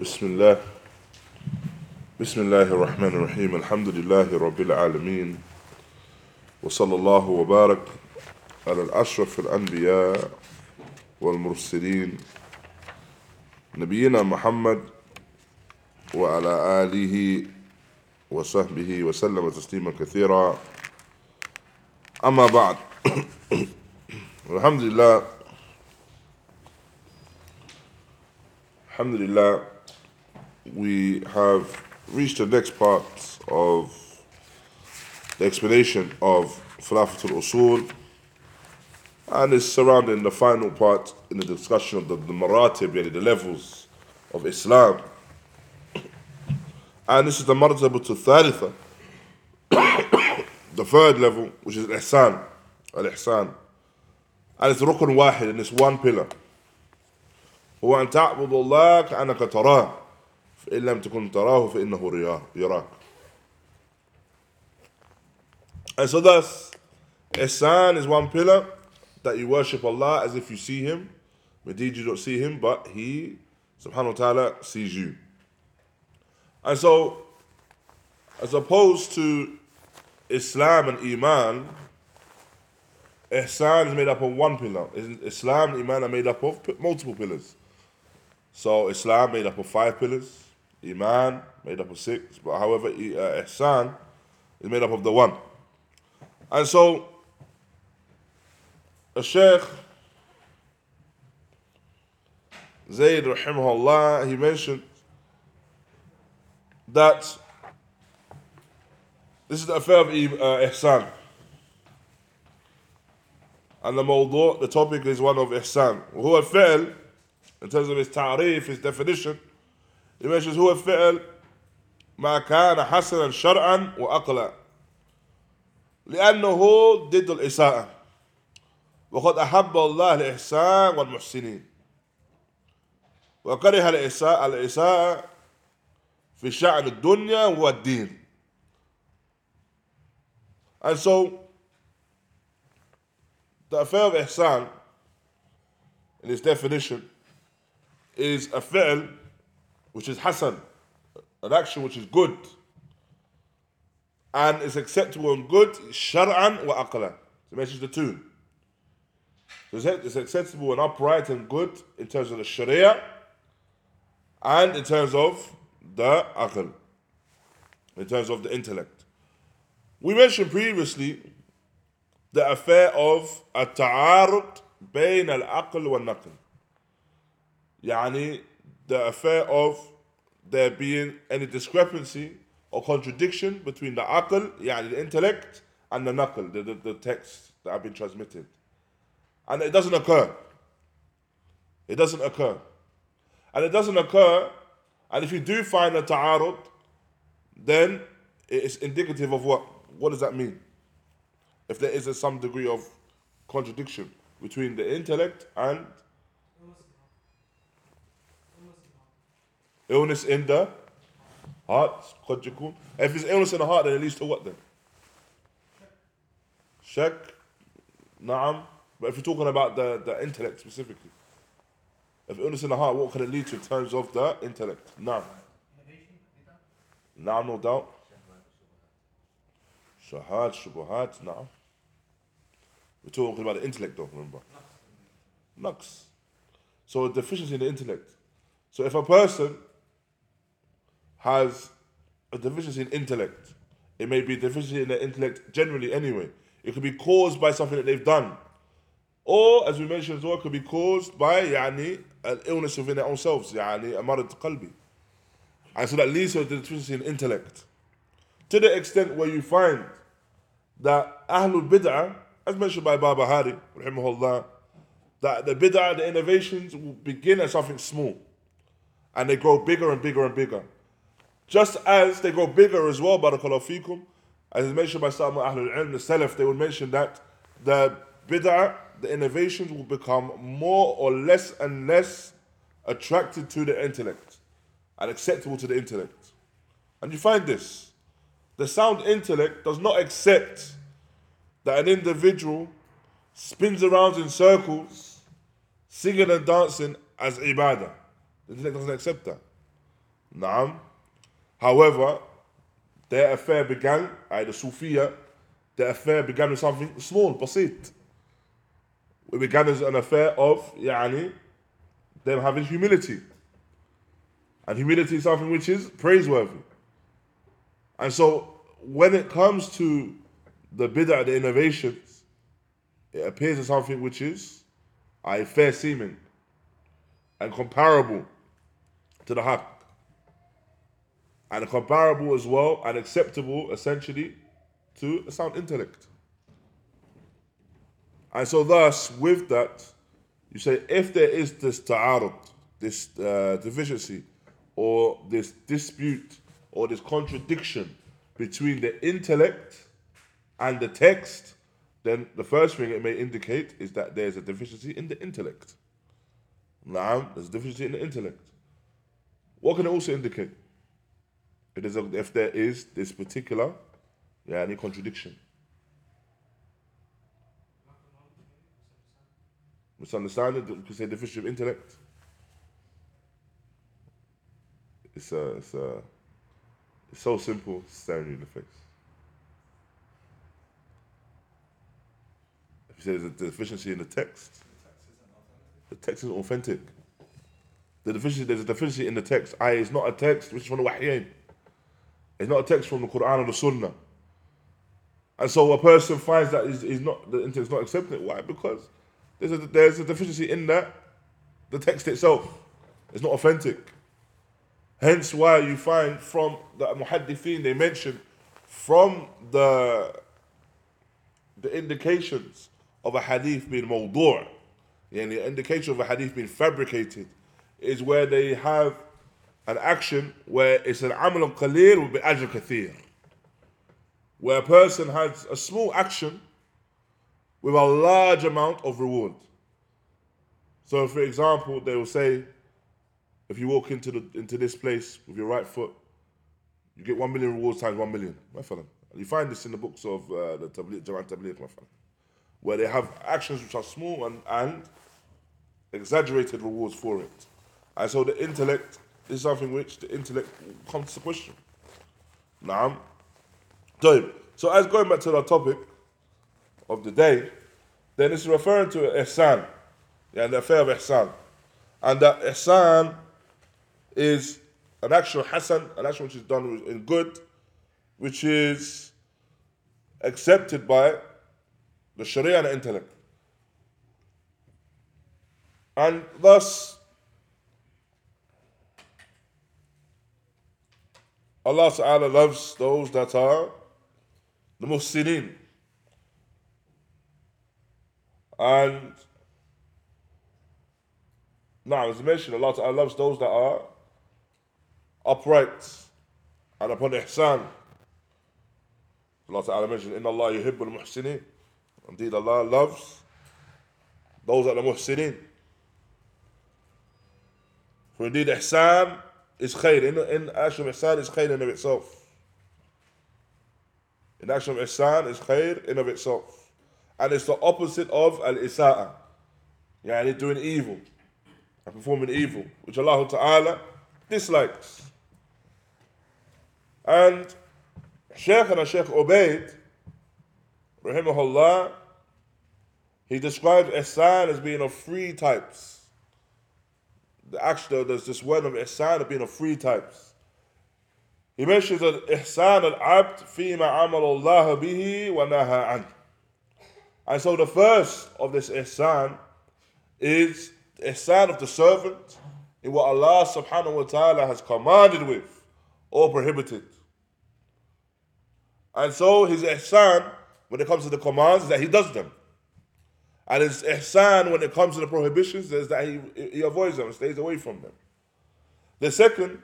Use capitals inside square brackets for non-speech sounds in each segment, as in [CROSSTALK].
بسم الله. بسم الله الرحمن الرحيم. الحمد لله رب العالمين. وصلى الله وبارك على الأشرف الأنبياء والمرسلين. نبينا محمد وعلى آله وصحبه وسلم تسليما كثيرا. أما بعد. [COUGHS] الحمد لله. Alhamdulillah, we have reached the next part of the explanation of Thalathatul Usul and is surrounding the final part in the discussion of the, the maratib, yani the levels of Islam. And this is the martabatu thalitha, [COUGHS] the third level, which is ihsan, al ihsan. And it's rukun wahid, and it's one pillar. هو أن تعبد الله كأنك تراه فإن لم تكن تراه فإنه يراك And so thus, Ihsan is one pillar that you worship Allah as if you see Him. Indeed, you don't see Him, but He, subhanahu wa ta'ala, sees you. And so, as opposed to Islam and Iman, Ihsan is made up of one pillar. Islam and Iman are made up of multiple pillars. So Islam made up of five pillars, Iman, made up of six, but however, uh, Ihsan is made up of the one. And so, a Sheikh, Zayd, rahimahullah, he mentioned that this is the affair of uh, Ihsan. And the mawdu, the topic is one of Ihsan. Who al in terms of his ta'rif, his definition, mentions هو الفعل ما كان حسنا شرعا وأقلا لأنه ضد الإساءة. وقد أحب الله الإحسان والمحسنين. وكره الإساءة الإساءة في شأن الدنيا والدين. And so, the affair of ihsan, in its definition, is a fi'l which is hasan, an action which is good and is acceptable and good, shar'an wa aqla. So mentions the two. So it's acceptable and upright and good in terms of the sharia and in terms of the aql, in terms of the intellect. We mentioned previously the affair of التعارض بين العقل والنقل يعني the affair of there being any discrepancy or contradiction between the aql, يعني the intellect, and the naql, the, the, the text that have been transmitted. And it doesn't occur. It doesn't occur. And it doesn't occur, and if you do find a ta'arud, then it's indicative of what? What does that mean? If there is a, some degree of contradiction between the intellect and Illness in the heart. If it's illness in the heart, then it leads to what then? Shak. Naam. But if you're talking about the, the intellect specifically, if illness in the heart, what can it lead to in terms of the intellect? Naam. Naam, no doubt. Shahad, Shubuhat, Naam. We're talking about the intellect though, remember? Naqs. So a deficiency in the intellect. So if a person has a deficiency in intellect. It may be deficiency in their intellect generally, anyway. It could be caused by something that they've done. Or, as we mentioned as well, it could be caused by يعني, an illness within their own selves, يعني, a marad qalbi. And so that leads to a deficiency in intellect. To the extent where you find that Ahlul Bid'ah, as mentioned by Barbahari, that the bid'ah, the innovations will begin as something small and they grow bigger and bigger and bigger. Just as they grow bigger as well, barakallahu fikum, as is mentioned by some Ahlul Ilm, the Salaf, they would mention that the bid'ah, the innovations will become more or less and less attracted to the intellect and acceptable to the intellect. And you find this. The sound intellect does not accept that an individual spins around in circles, singing and dancing as ibadah. The intellect doesn't accept that. Naam. However, their affair began, uh, the their affair began with something small, basit. It began as an affair of, yani, them having humility. And humility is something which is praiseworthy. And so, when it comes to the bid'ah, the innovations, it appears as something which is a fair seeming and comparable to the haqq. And comparable as well and acceptable essentially to a sound intellect. And so thus, with that, you say if there is this ta'arud, this uh, deficiency, or this dispute, or this contradiction between the intellect and the text, then the first thing it may indicate is that there's a deficiency in the intellect. Now, there's a deficiency in the intellect. What can it also indicate? A, if there is this particular, yeah, any contradiction. Misunderstanding, you could say deficiency of intellect. It's a, it's a, it's so simple, staring you in the face. If you say there's a deficiency in the text, the text is authentic. The deficiency, there's a deficiency in the text. I, is not a text which is from the Wahyain. It's not a text from the Quran or the Sunnah. And so a person finds that he's, he's not the intellect is not accepting it. Why? Because there's a, there's a deficiency in that the text itself. It's not authentic. Hence why you find from the muhaddithin they mention from the the indications of a hadith being mawdu' the indication of a hadith being fabricated is where they have an action where it's an amal qalil will be ajr kathir where a person has a small action with a large amount of reward so for example they will say if you walk into the into this place with your right foot, you get one million rewards times one million. You find this in the books of uh, the Tabligh, Jamaat fellow, where they have actions which are small and, and exaggerated rewards for it. And so the intellect is something which the intellect comes to question. Now, so as going back to the topic of the day, then it's referring to ihsan, yeah, the affair of ihsan. And that ihsan is an action hasan, an action which is done in good, which is accepted by the Sharia and the intellect. And thus, Allah Ta'ala loves those that are the muhsinin. And now, as mentioned, Allah Ta'ala loves those that are upright and upon ihsan. Allah Ta'ala mentioned, Inna Allah yuhibbul muhsinin. Indeed, Allah loves those that are muhsinin. For indeed, ihsan is khair. In, in action of ihsan is khair in of itself. In action of ihsan is khair in of itself. And it's the opposite of al-isa'a. Yani doing evil and performing evil, which Allah Ta'ala dislikes. And Shaykh and Shaykh Ubaid, rahimahullah, he describes ihsan as being of three types. The actually, there's this word of ihsan being of three types. He mentions that ihsan al-abd fima amal Allah bihi wa naha an. And so the first of this ihsan is the ihsan of the servant in what Allah subhanahu wa ta'ala has commanded with or prohibited. And so his ihsan, when it comes to the commands, is that he does them. And his ihsan, when it comes to the prohibitions, is that he, he avoids them, stays away from them. The second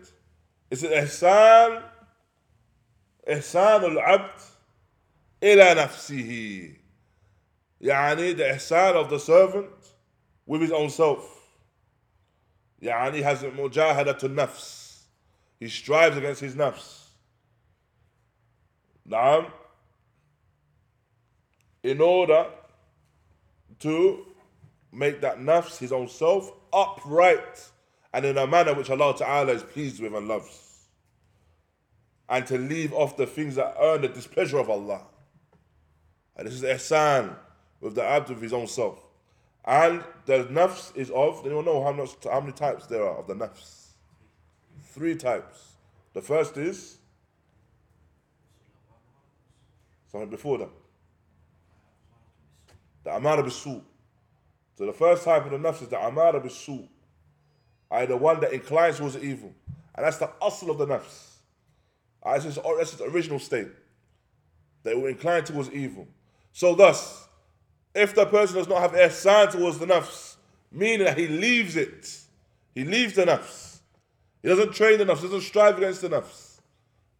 is the ihsan, ihsan al-abd ila nafsihi. Yani the ihsan of the servant with his own self. Yani has a to nafs. He strives against his nafs. Now, in order to make that nafs, his own self, upright and in a manner which Allah Ta'ala is pleased with and loves. And to leave off the things that earn the displeasure of Allah. And this is ihsan with the abd of his own self. And the nafs is of, anyone know how, much, how many types there are of the nafs? Three types. The first is something before that. The amara bisu. So the first type of the nafs is the amara bisu. I the one that inclines towards evil. And that's the asl of the nafs. That's its, that's its original state. They will incline towards evil. So thus, if the person does not have ihsan towards the nafs, meaning that he leaves it, he leaves the nafs. He doesn't train the nafs, doesn't strive against the nafs.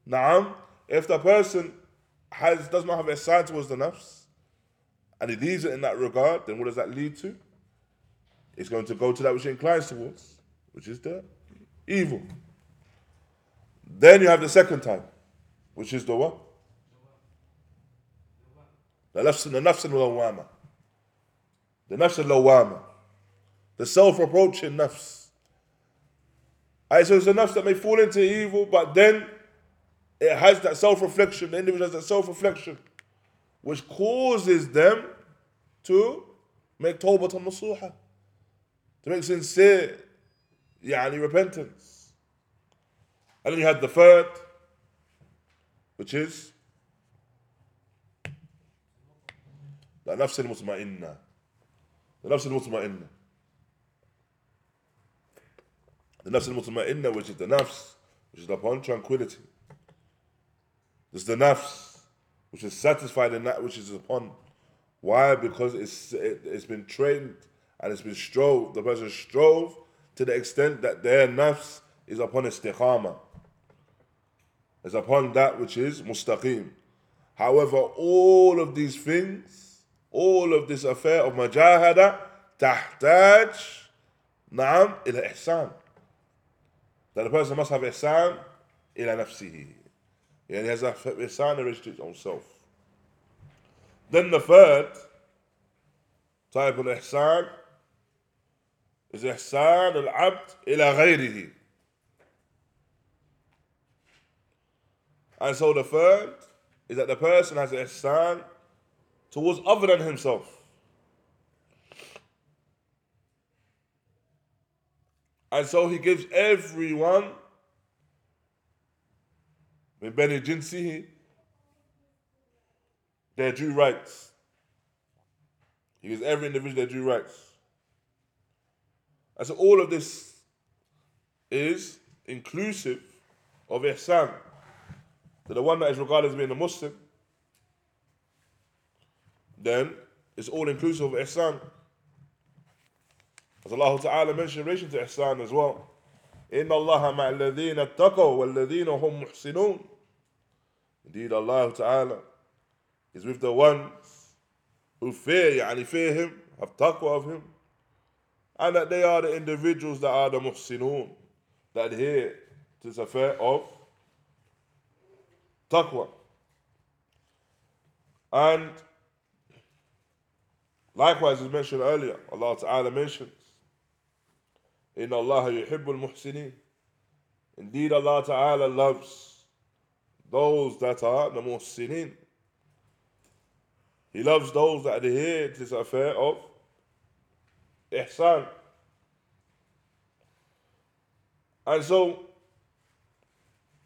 Now, if the person has does not have ihsan towards the nafs, and he leaves it in that regard, then what does that lead to? It's going to go to that which it inclines towards, which is the evil. Then you have the second type, which is the what? The nafs al-lawama. The nafs al-lawama. The self-reproaching nafs. Right, so it's a nafs that may fall into evil, but then it has that self-reflection. The individual has that self-reflection, which causes them to make tawbah nasuha, to make sincere yani, repentance. And then you had the third, which is the nafs al-mutma'inna. The nafs al-mutma'inna. The nafs al-mutma'inna, which is the nafs, which is upon tranquility. This is the nafs, which is satisfied in that which is upon. Why? Because it's it, has been trained and it's been strove. The person strove to the extent that their nafs is upon istiqama. Is upon that which is mustaqim. However, all of these things, all of this affair of majahada, tahtaj, na'am, ila ihsan. That the person must have ihsan ila nafsihi. يعني he has a ihsan in relation to his own self then the third type of ihsan is إحسان العبد إلى غيره and so the third is that the person has ihsan towards other than himself. And so he gives everyone من بني جنسه their due rights. He gives every individual their due rights. And so all of this is inclusive of ihsan. To the one that is regarded as being a Muslim, then it's all inclusive of ihsan. As Allah Ta'ala mentioned in relation to ihsan as well. إن الله مع الذين اتقوا والذين هم محسنون. Indeed, Allah Ta'ala is with the ones who fear, يعني fear Him, have taqwa of Him, and that they are the individuals that are the muhsinun, that adhere to this affair of taqwa. And Likewise, as mentioned earlier, Allah Ta'ala mentions, In Allah yuhibbul muhsinin. Indeed, Allah Ta'ala loves those that are the muhsinin. He loves those that adhere to this affair of ihsan. And so,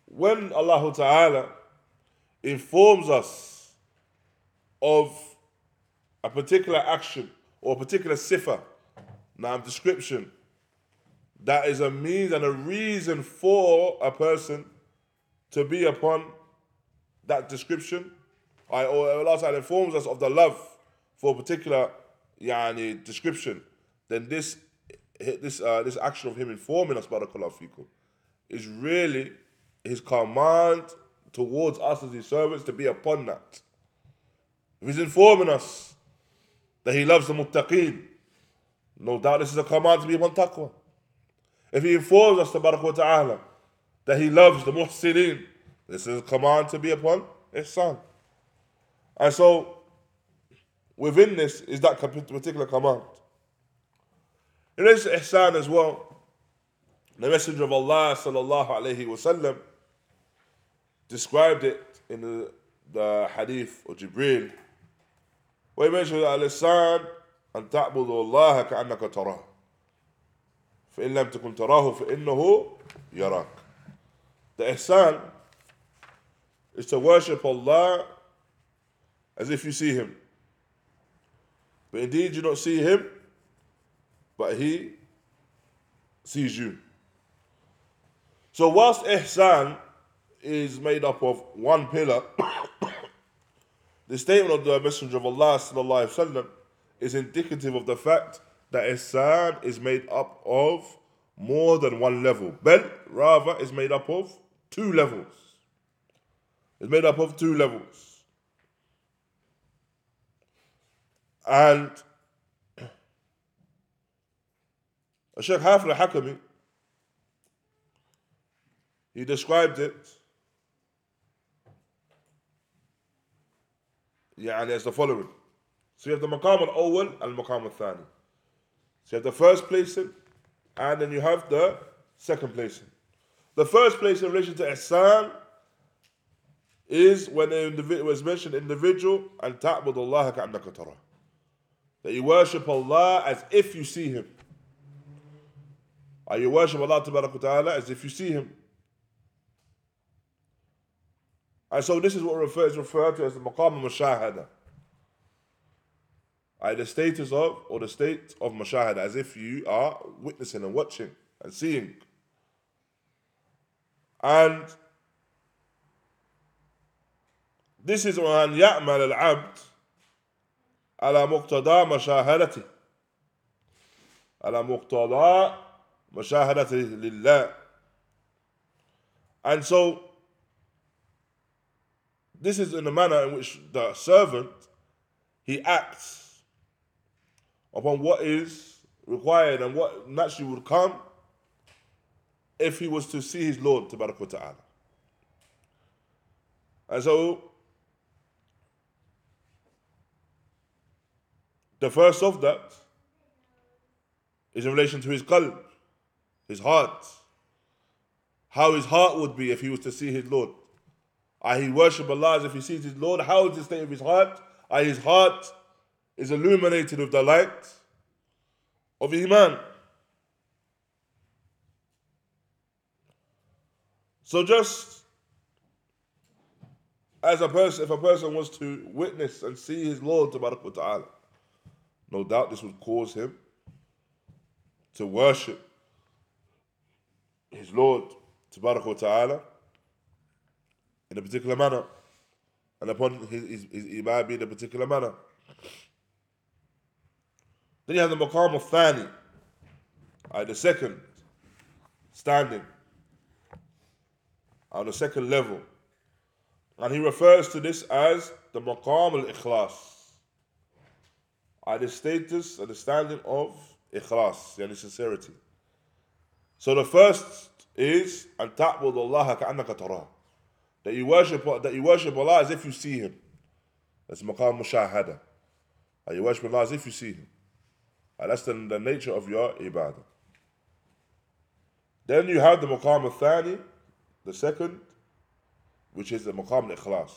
when Allah Ta'ala informs us of a particular action or a particular sifa, now description, that is a means and a reason for a person to be upon that description. I, or Allah Ta'ala informs us of the love for a particular yani, description, then this this uh, this action of him informing us, barakallahu fikum, is really his command towards us as his servants to be upon that. If he's informing us that he loves the muttaqeen. No doubt this is a command to be upon taqwa. If he informs us, ta'ala, that he loves the muhsinin, this is a command to be upon ihsan. And so, within this is that particular command. In relation to ihsan as well, The Messenger of Allah sallallahu alayhi wasallam described it in the, the hadith of Jibril where he mentioned al-ihsan أن تعبد الله كأنك تراه فإن لم تكن تراه فإنه يراك The ihsan is to worship Allah as if you see Him. But indeed you don't see Him, but He sees you. So whilst ihsan is made up of one pillar, [COUGHS] the statement of the Messenger of Allah وسلم, is indicative of the fact that ihsan is made up of more than one level. But rather is made up of two levels. It's made up of two levels. And Sheikh Hafid al-Hakami, he described it يعني as the following. So you have the maqam al-awwal and maqam al-thani. So you have the first placing and then you have the second placing. The first place in relation to ihsan is when the individual was mentioned individual and ta'bud Allah ka'annaka tara. That you worship Allah as if you see him. Or you worship Allah ta'ala as if you see him. And so this is what refers referred to as the maqam al-mushahada. the status of or the state of mashahada as if you are witnessing and watching and seeing. And this is أن يعمل العبد على مقتضى مشاهدته على مقتضى مشاهدته لله and so this is in a manner in which the servant he acts upon what is required and what naturally would come if he was to see his Lord Ta'ala. And so the first of that is in relation to his qalb, his heart. How his heart would be if he was to see his Lord. I he worship Allah as if he sees his Lord. How is the state of his heart? I his heart is illuminated with the light of Iman. So just as a person, if a person was to witness and see his Lord Ta'ala, no doubt this would cause him to worship his Lord Ta'ala in a particular manner and upon his, his, his iman in a particular manner. Then you have the maqam of thani, the second standing on the second level. And he refers to this as the maqam al-ikhlas, the status and the standing of ikhlas, yani sincerity. So the first is an ta'bud Allah ka'annaka tarah that you worship that you worship Allah as if you see Him. That's maqam mushahada. That you worship Allah as if you see Him. And that's the, the nature of your ibadah. Then you have the maqam al-thani, the second, which is the maqam al-ikhlas.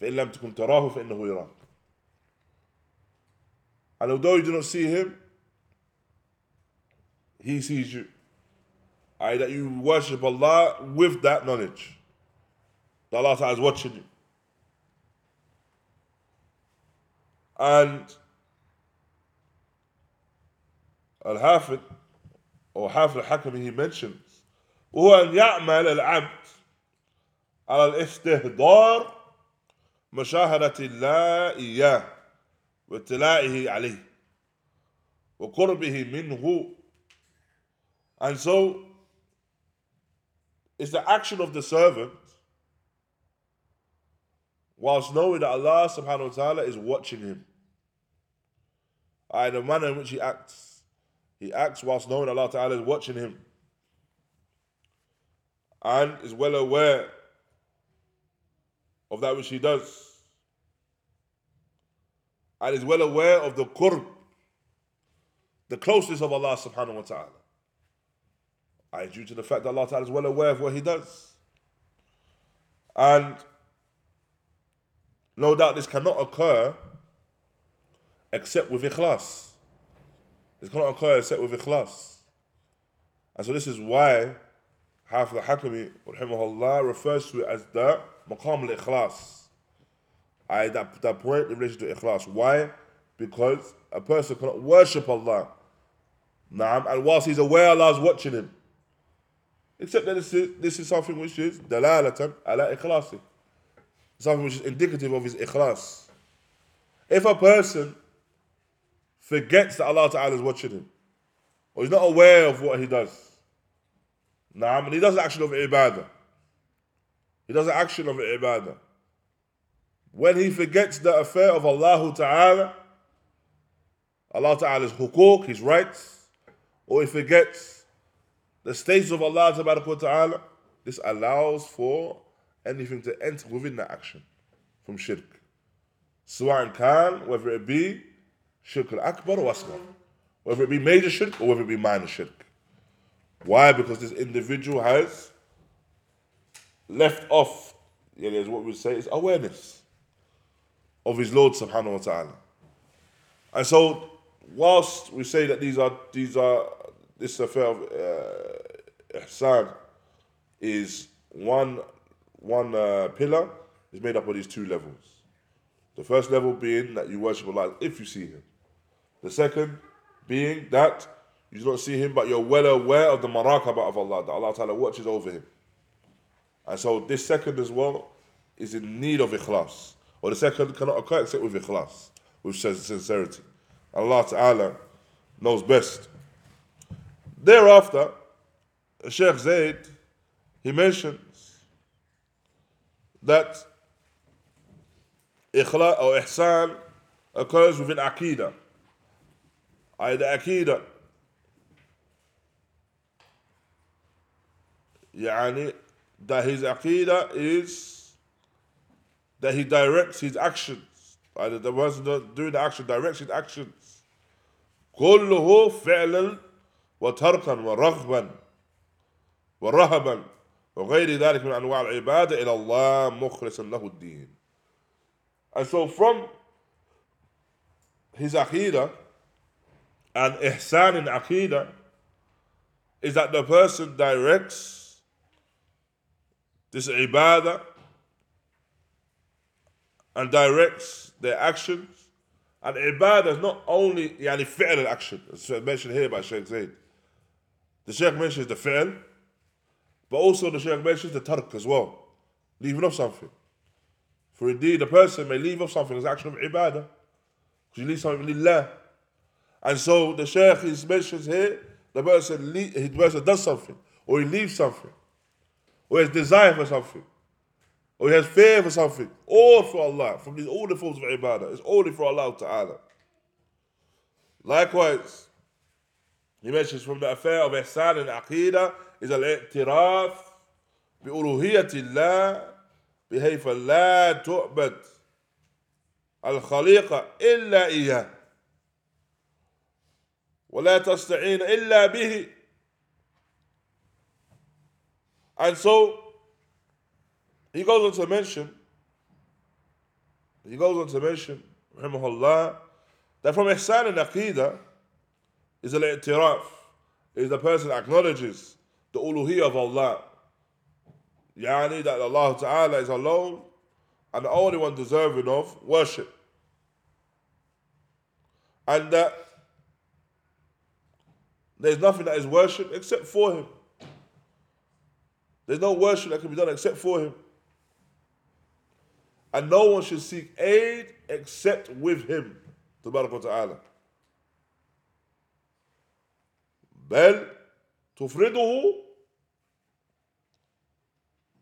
فإن لم تكن تراه فإنه يراك. And although you do not see him, he sees you. I that you worship Allah with that knowledge. That Allah Ta'ala is watching you. And Al-Hafid or Hafid al-Hakami he mentions هو أن يعمل العبد على الاستهدار مشاهدة الله إياه واطلاعه عليه وقربه منه and so it's the action of the servant whilst knowing that Allah subhanahu wa ta'ala is watching him. And the manner in which he acts, he acts whilst knowing Allah ta'ala is watching him. And is well aware of that which he does. And is well aware of the qurb, the closeness of Allah subhanahu wa ta'ala. I due to the fact that Allah Ta'ala is well aware of what He does. And no doubt this cannot occur except with ikhlas. This cannot occur except with ikhlas. And so this is why Hafiz al-Hakami rahimahullah refers to it as the maqam al-ikhlas. I, that, that point in relation to ikhlas. Why? Because a person cannot worship Allah. Naam, and whilst he's aware Allah is watching him. Except that this is, this is something which is dalalatan ala ikhlasi. Something which is indicative of his ikhlas. If a person forgets that Allah Ta'ala is watching him, or he's not aware of what he does, Naam, and he does the action of ibadah. He does the action of ibadah. When he forgets the affair of Allah Ta'ala, Allah Ta'ala's hukuk, his rights, or he forgets the status of Allah Ta'ala, this allows for anything to enter within that action from shirk. Suwa'an can, whether it be shirk al-akbar or asghar, whether it be major shirk or whether it be minor shirk. Why? Because this individual has left off, yeah, is what we say is awareness of his Lord subhanahu wa ta'ala. And so, whilst we say that these are, these are, this affair of uh, ihsan is one, one uh, pillar, is made up of these two levels. The first level being that you worship Allah if you see Him. The second being that you do not see Him, but you're well aware of the maraqabah of Allah, that Allah Ta'ala watches over Him. And so this second as well is in need of ikhlas. Or the second cannot occur except with ikhlas, with sincerity. Allah Ta'ala knows best. Thereafter, Sheikh Zayd, he mentions that ikhlas or ihsan occurs within aqidah. Either aqidah يعني that his aqidah is that he directs his actions. Either the person doing the action directs his actions. كله فعلا وتركا ورغبا ورهبا وغير ذلك من أنواع العبادة إلى الله مخلصا له الدين. And so from his aqidah and ihsan in aqidah is that the person directs this ibadah and directs their actions. And ibadah is not only yani fi'l action, as mentioned here by Sheikh Zaid. The Sheikh mentions the fi'l, but also the Sheikh mentions the tark as well, leaving off something. For indeed, a person may leave off something as action of ibadah, because you leave something lillah. And so the Sheikh is mentions here, the person, the person does something, or he leaves something, or has desire for something or he has fear for something, all for Allah, from these all the forms of ibadah, it's only for Allah Ta'ala. Likewise, he mentions from the affair of ihsan and aqidah is al-i'tiraf بألوهية الله بحيث لا تعبد الخليقة إلا إياه ولا تستعين إلا به and so he goes on to mention, he goes on to mention, rahimahullah, that from ihsan and aqidah is al-i'tiraf, is the person acknowledges the uluhiyah of Allah. Yani that Allah Ta'ala is alone and the only one deserving of worship. And that there's nothing that is worship except for Him. There's no worship that can be done except for Him and no one should seek aid except with him تبارك وتعالى بل تفرده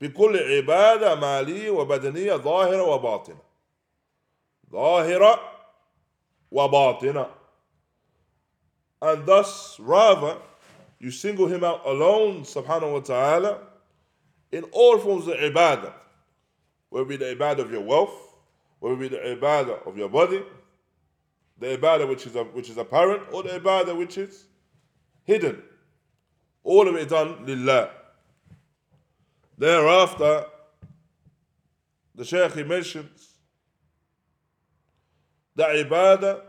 بكل عبادة مالية وبدنية ظاهرة وباطنة ظاهرة وباطنة and thus rather you single him out alone subhanahu wa ta'ala in all forms of ibadah whether it be the ibadah of your wealth, whether it be the ibadah of your body, the ibadah which is, a, which is apparent, or the ibadah which is hidden. All of it done lillah. Thereafter, the Shaykh he mentions that ibadah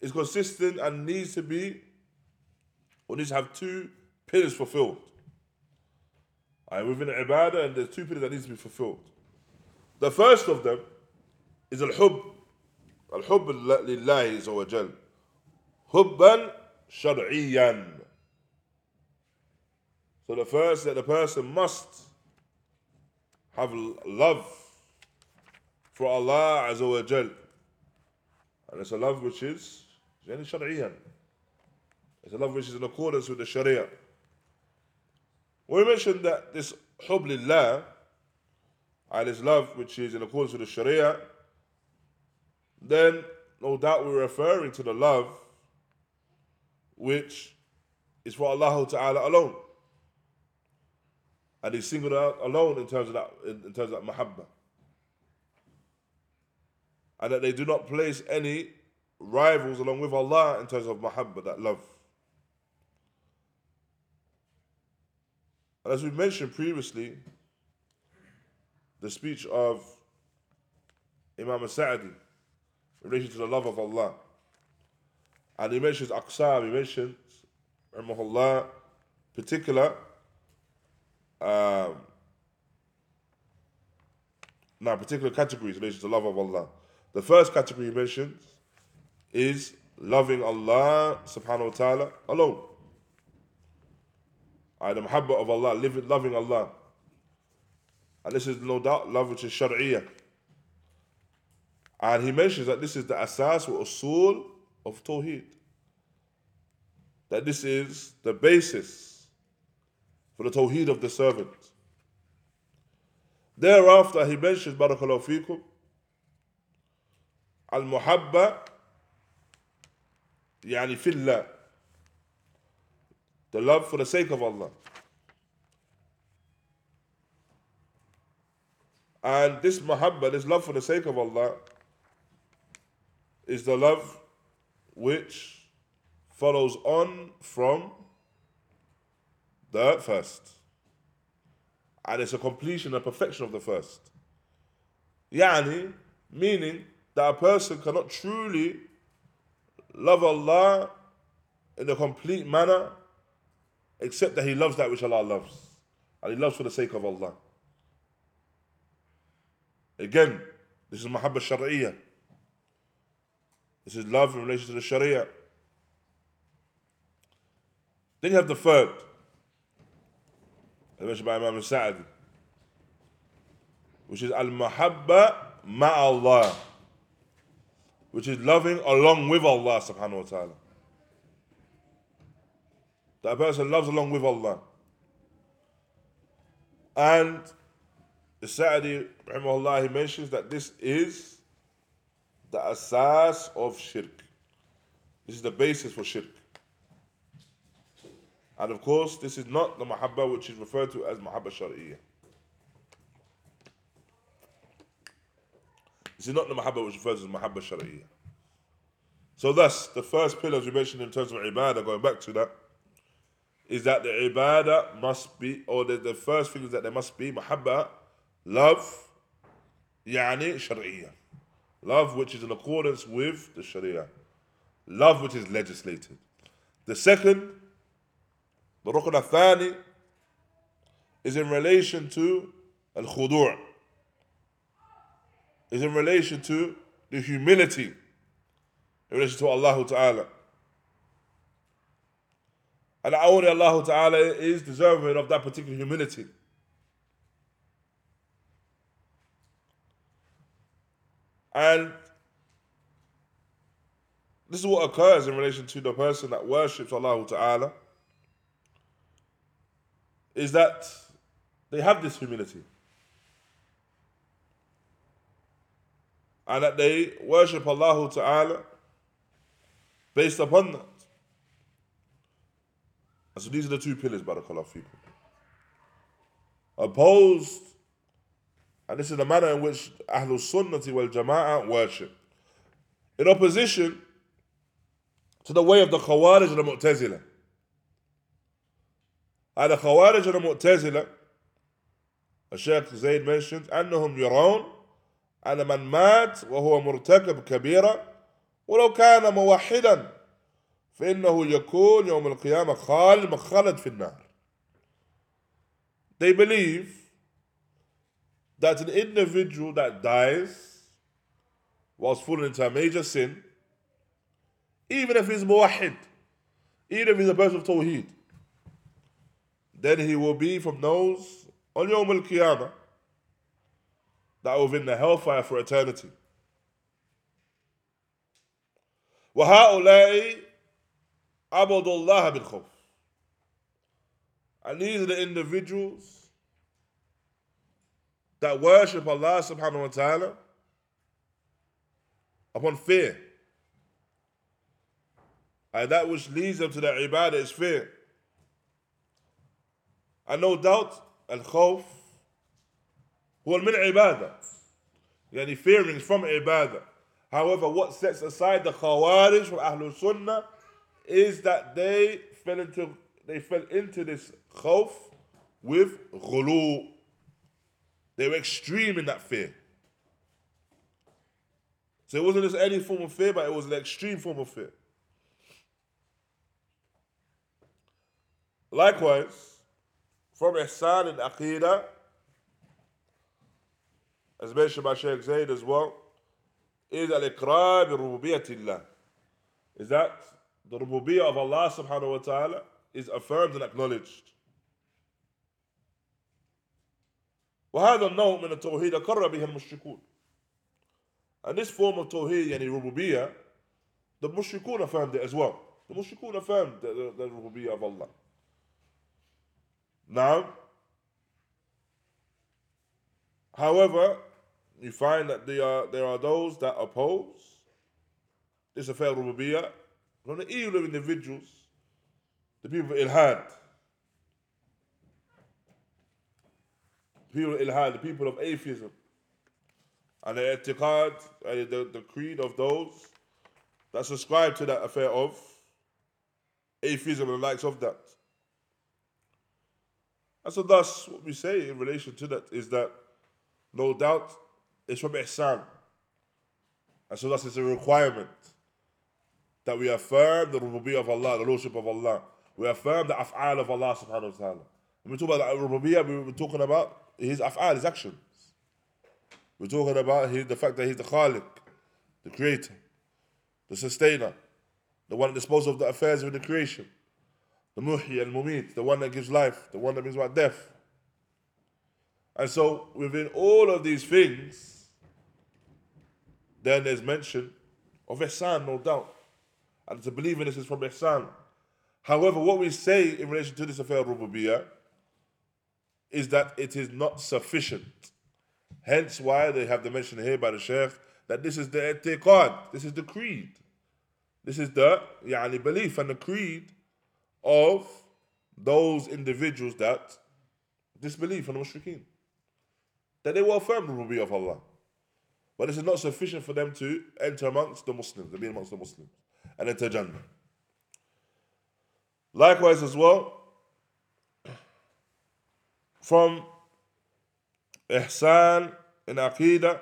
is consistent and needs to be, or needs to have two pillars fulfilled. Right, within the ibadah, and there's two pillars that needs to be fulfilled. The first of them is al-hub. Al-hub lillahi azza wa jal. Hubban shar'iyan. So the first that the person must have love for Allah azza wa jal. And it's a love which is, it's a love which is in accordance with the sharia. We mentioned that this hub lillah, and this love which is in accordance with the Sharia, then no doubt we're referring to the love which is for Allah Ta'ala alone. And he's singled out alone in terms of that in, in terms of that mahabbah. And that they do not place any rivals along with Allah in terms of mahabbah, that love. And as we mentioned previously, the speech of Imam Sa'di in relation to the love of Allah. And he mentions Aqsam, he mentions, Rahmahullah, particular um, now particular categories related to the love of Allah. The first category he mentions is loving Allah subhanahu wa ta'ala alone. I the muhabba of Allah, living, loving Allah. And this is no doubt love which is shari'iyah. And he mentions that this is the asas or usul of Tawheed. That this is the basis for the Tawheed of the servant. Thereafter, he mentions, Barakallahu fikum, Al Muhabba, Yani fillah. The love for the sake of Allah. And this muhabba, this love for the sake of Allah, is the love which follows on from the first. And it's a completion, a perfection of the first. Yani, meaning that a person cannot truly love Allah in a complete manner except that he loves that which Allah loves. And he loves for the sake of Allah. Again, this is mahabba shari'iyah. This is love in relation to the sharia. Then you have the third, mentioned by Imam Sa'di, which is al-mahabba ma'allah, which is loving along with Allah subhanahu wa ta'ala. That a person loves along with Allah. And the Sa'di, rahimahullah, he mentions that this is the asas of shirk. This is the basis for shirk. And of course, this is not the mahabba which is referred to as mahabba shari'iyah. This is not the mahabba which refers to as mahabba shari'iyah. So thus, the first pillars we mentioned in terms of ibadah, going back to that, is that the ibadah must be, or the, the first thing is that there must be mahabba, love, yani shari'iyah. Love which is in accordance with the sharia. Love which is legislated. The second the rukn al-thani is in relation to al-khudu' is in relation to the humility in relation to Allah Ta'ala. And only Allah Ta'ala is deserving of that particular humility. And this is what occurs in relation to the person that worships Allah Ta'ala is that they have this humility. And that they worship Allah Ta'ala based upon that. And so these are the two pillars, Barakallah people. Opposed, and this is the manner in which Ahlul Sunnati wal Jama'ah worship. In opposition to the way of the Khawarij and the Mu'tazila. هذا خوارج المعتزلة الشيخ زيد mentions أنهم يرون أن من مات وهو مرتكب كبيرة ولو كان موحدا فإنه يكون يوم القيامة خالد مخلد في النار They believe that an individual that dies whilst falling into a major sin, even if he's muwahid, even if he's a person of tawheed, then he will be from those on Yawm al-Qiyamah that will be in the hellfire for eternity. وهؤلاء عبدوا الله بالخوف and these are the individuals that worship Allah subhanahu wa ta'ala upon fear. And that which leads them to their ibadah is fear. And no doubt, al-khawf هو من عبادة يعني fearing is from ibadah. However, what sets aside the khawarij from Ahlul Sunnah is that they fell into they fell into this khawf with ghulu. They were extreme in that fear. So it wasn't just any form of fear, but it was an extreme form of fear. Likewise, from Ihsan and Aqidah, as mentioned by Sheikh Zayd as well, is al-iqrar bi Is that the rububiyyah of Allah subhanahu wa ta'ala is affirmed and acknowledged. وهذا النوع من التوحيد أقر به المشركون. And this form of tawheed, يعني rububiyyah, the mushrikun affirmed it as well. The mushrikun affirmed the, the, the rububiyyah of Allah. Now, however, you find that there are, there are those that oppose this affair of rububiyyah from the evil of individuals, the people of ilhad, people of ilhad, the people of atheism, and the etiqad, and the, the creed of those that subscribe to that affair of atheism and the likes of that. And so, thus, what we say in relation to that is that no doubt it's from ihsan. And so, thus, it's a requirement that we affirm the rububiyyah of Allah, the lordship of Allah. We affirm the af'al of Allah subhanahu wa ta'ala. When we talk about the rububiyyah, We're talking about his af'al, his actions. We're talking about his, the fact that he's the khaliq, the creator, the sustainer, the one that disposes of the affairs of the creation, the muhi and mumit, the one that gives life, the one that brings about death. And so within all of these things, then there's mention of ihsan, no doubt. And to believe in this is from ihsan. However, what we say in relation to this affair of rububiyyah is that it is not sufficient. Hence why they have the mention here by the Sheikh that this is the etiqad, this is the creed. This is the yani, belief and the creed of those individuals that disbelieve from the mushrikeen. That they will affirm the rububiyyah of Allah. But this is not sufficient for them to enter amongst the Muslims, to be amongst the Muslims, and enter Jannah. Likewise, as well, from ihsan in aqidah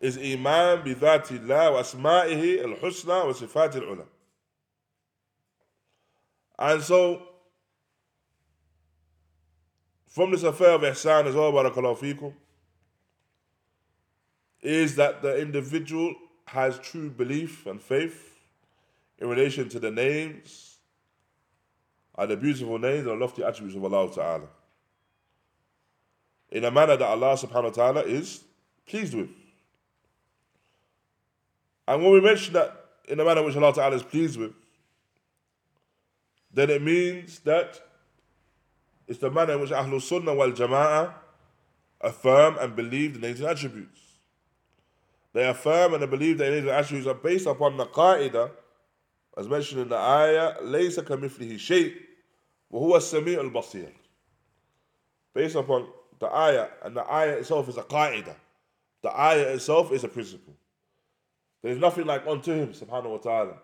is iman bi dhati Allah wa asma'ihi al-husna wa sifat al-ula. And so, from this affair of ihsan as well, barakallahu fikum, is that the individual has true belief and faith in relation to the names and the beautiful names and lofty attributes of Allah Ta'ala in a manner that Allah subhanahu wa ta'ala is pleased with. And when we mention that in a manner which Allah Ta'ala is pleased with, then it means that it's the manner in which Ahlul Sunnah wal Jama'ah affirm and believe the names and attributes. They affirm and they believe that his attributes are based upon the qa'idah, as mentioned in the ayah, لَيْسَ كَمِثْلِهِ شَيْءٍ وَهُوَ السَّمِيعُ الْبَصِيرُ Based upon the ayah, and the ayah itself is a qa'idah. The ayah itself is a principle. There is nothing like unto him, subhanahu wa ta'ala.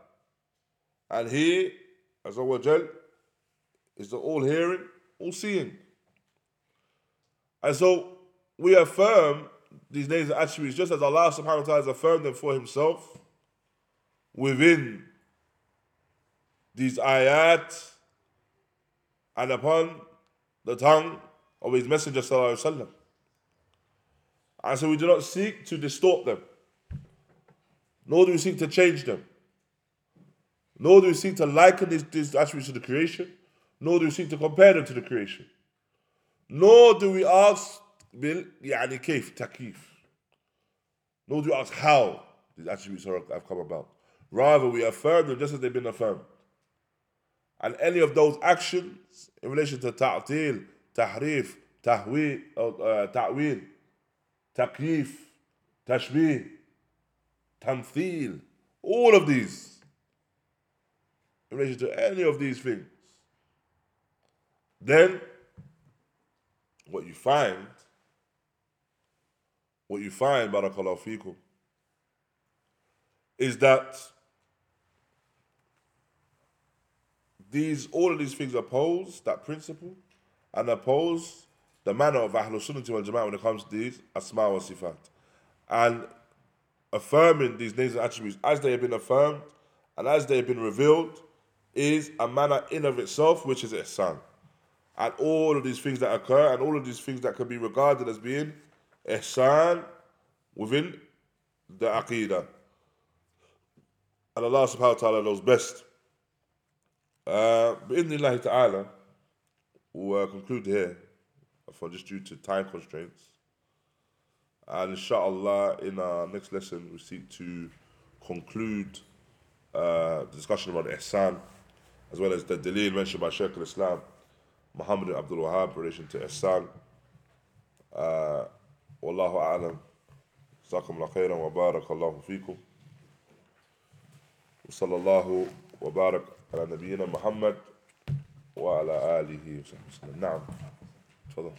And he, azza wa jal, is the all hearing, all seeing. And so we affirm these names and attributes just as Allah subhanahu wa ta'ala has affirmed them for himself within these ayat and upon the tongue of his messenger. And so we do not seek to distort them, nor do we seek to change them, nor do we seek to liken these, these attributes to the creation, nor do we seek to compare them to the creation, nor do we ask bil يعني كيف تكيف nor do we ask how these attributes have come about. Rather, we affirm them just as they've been affirmed. And any of those actions in relation to ta'til, tahrif, tahweel, uh, ta'wil, takyif, tashbih, tamthil, all of these, in relation to any of these things, then what you find, what you find, barakallahu fikum, is that these all of these things oppose that principle and oppose the manner of Ahlul Sunnah wal Jama'ah when it comes to these Asma wa Sifat. And affirming these names and attributes as they have been affirmed and as they have been revealed is a manner in of itself which is ihsan. And all of these things that occur and all of these things that can be regarded as being ihsan within the aqeedah. And Allah subhanahu wa ta'ala knows best. Uh, Bi'idhnillahi ta'ala, we'll uh, conclude here for just due to time constraints. And inshallah, in our next lesson, we seek to conclude uh, the discussion about ihsan, as well as the delil mentioned by Sheikh al Islam, Muhammad Abdul Wahab, in relation to ihsan. Uh, والله أعلم. جزاكم الله خيرا وبارك الله فيكم. وصلى الله وبارك على نبينا محمد وعلى آله وصحبه وسلم. نعم. تفضل.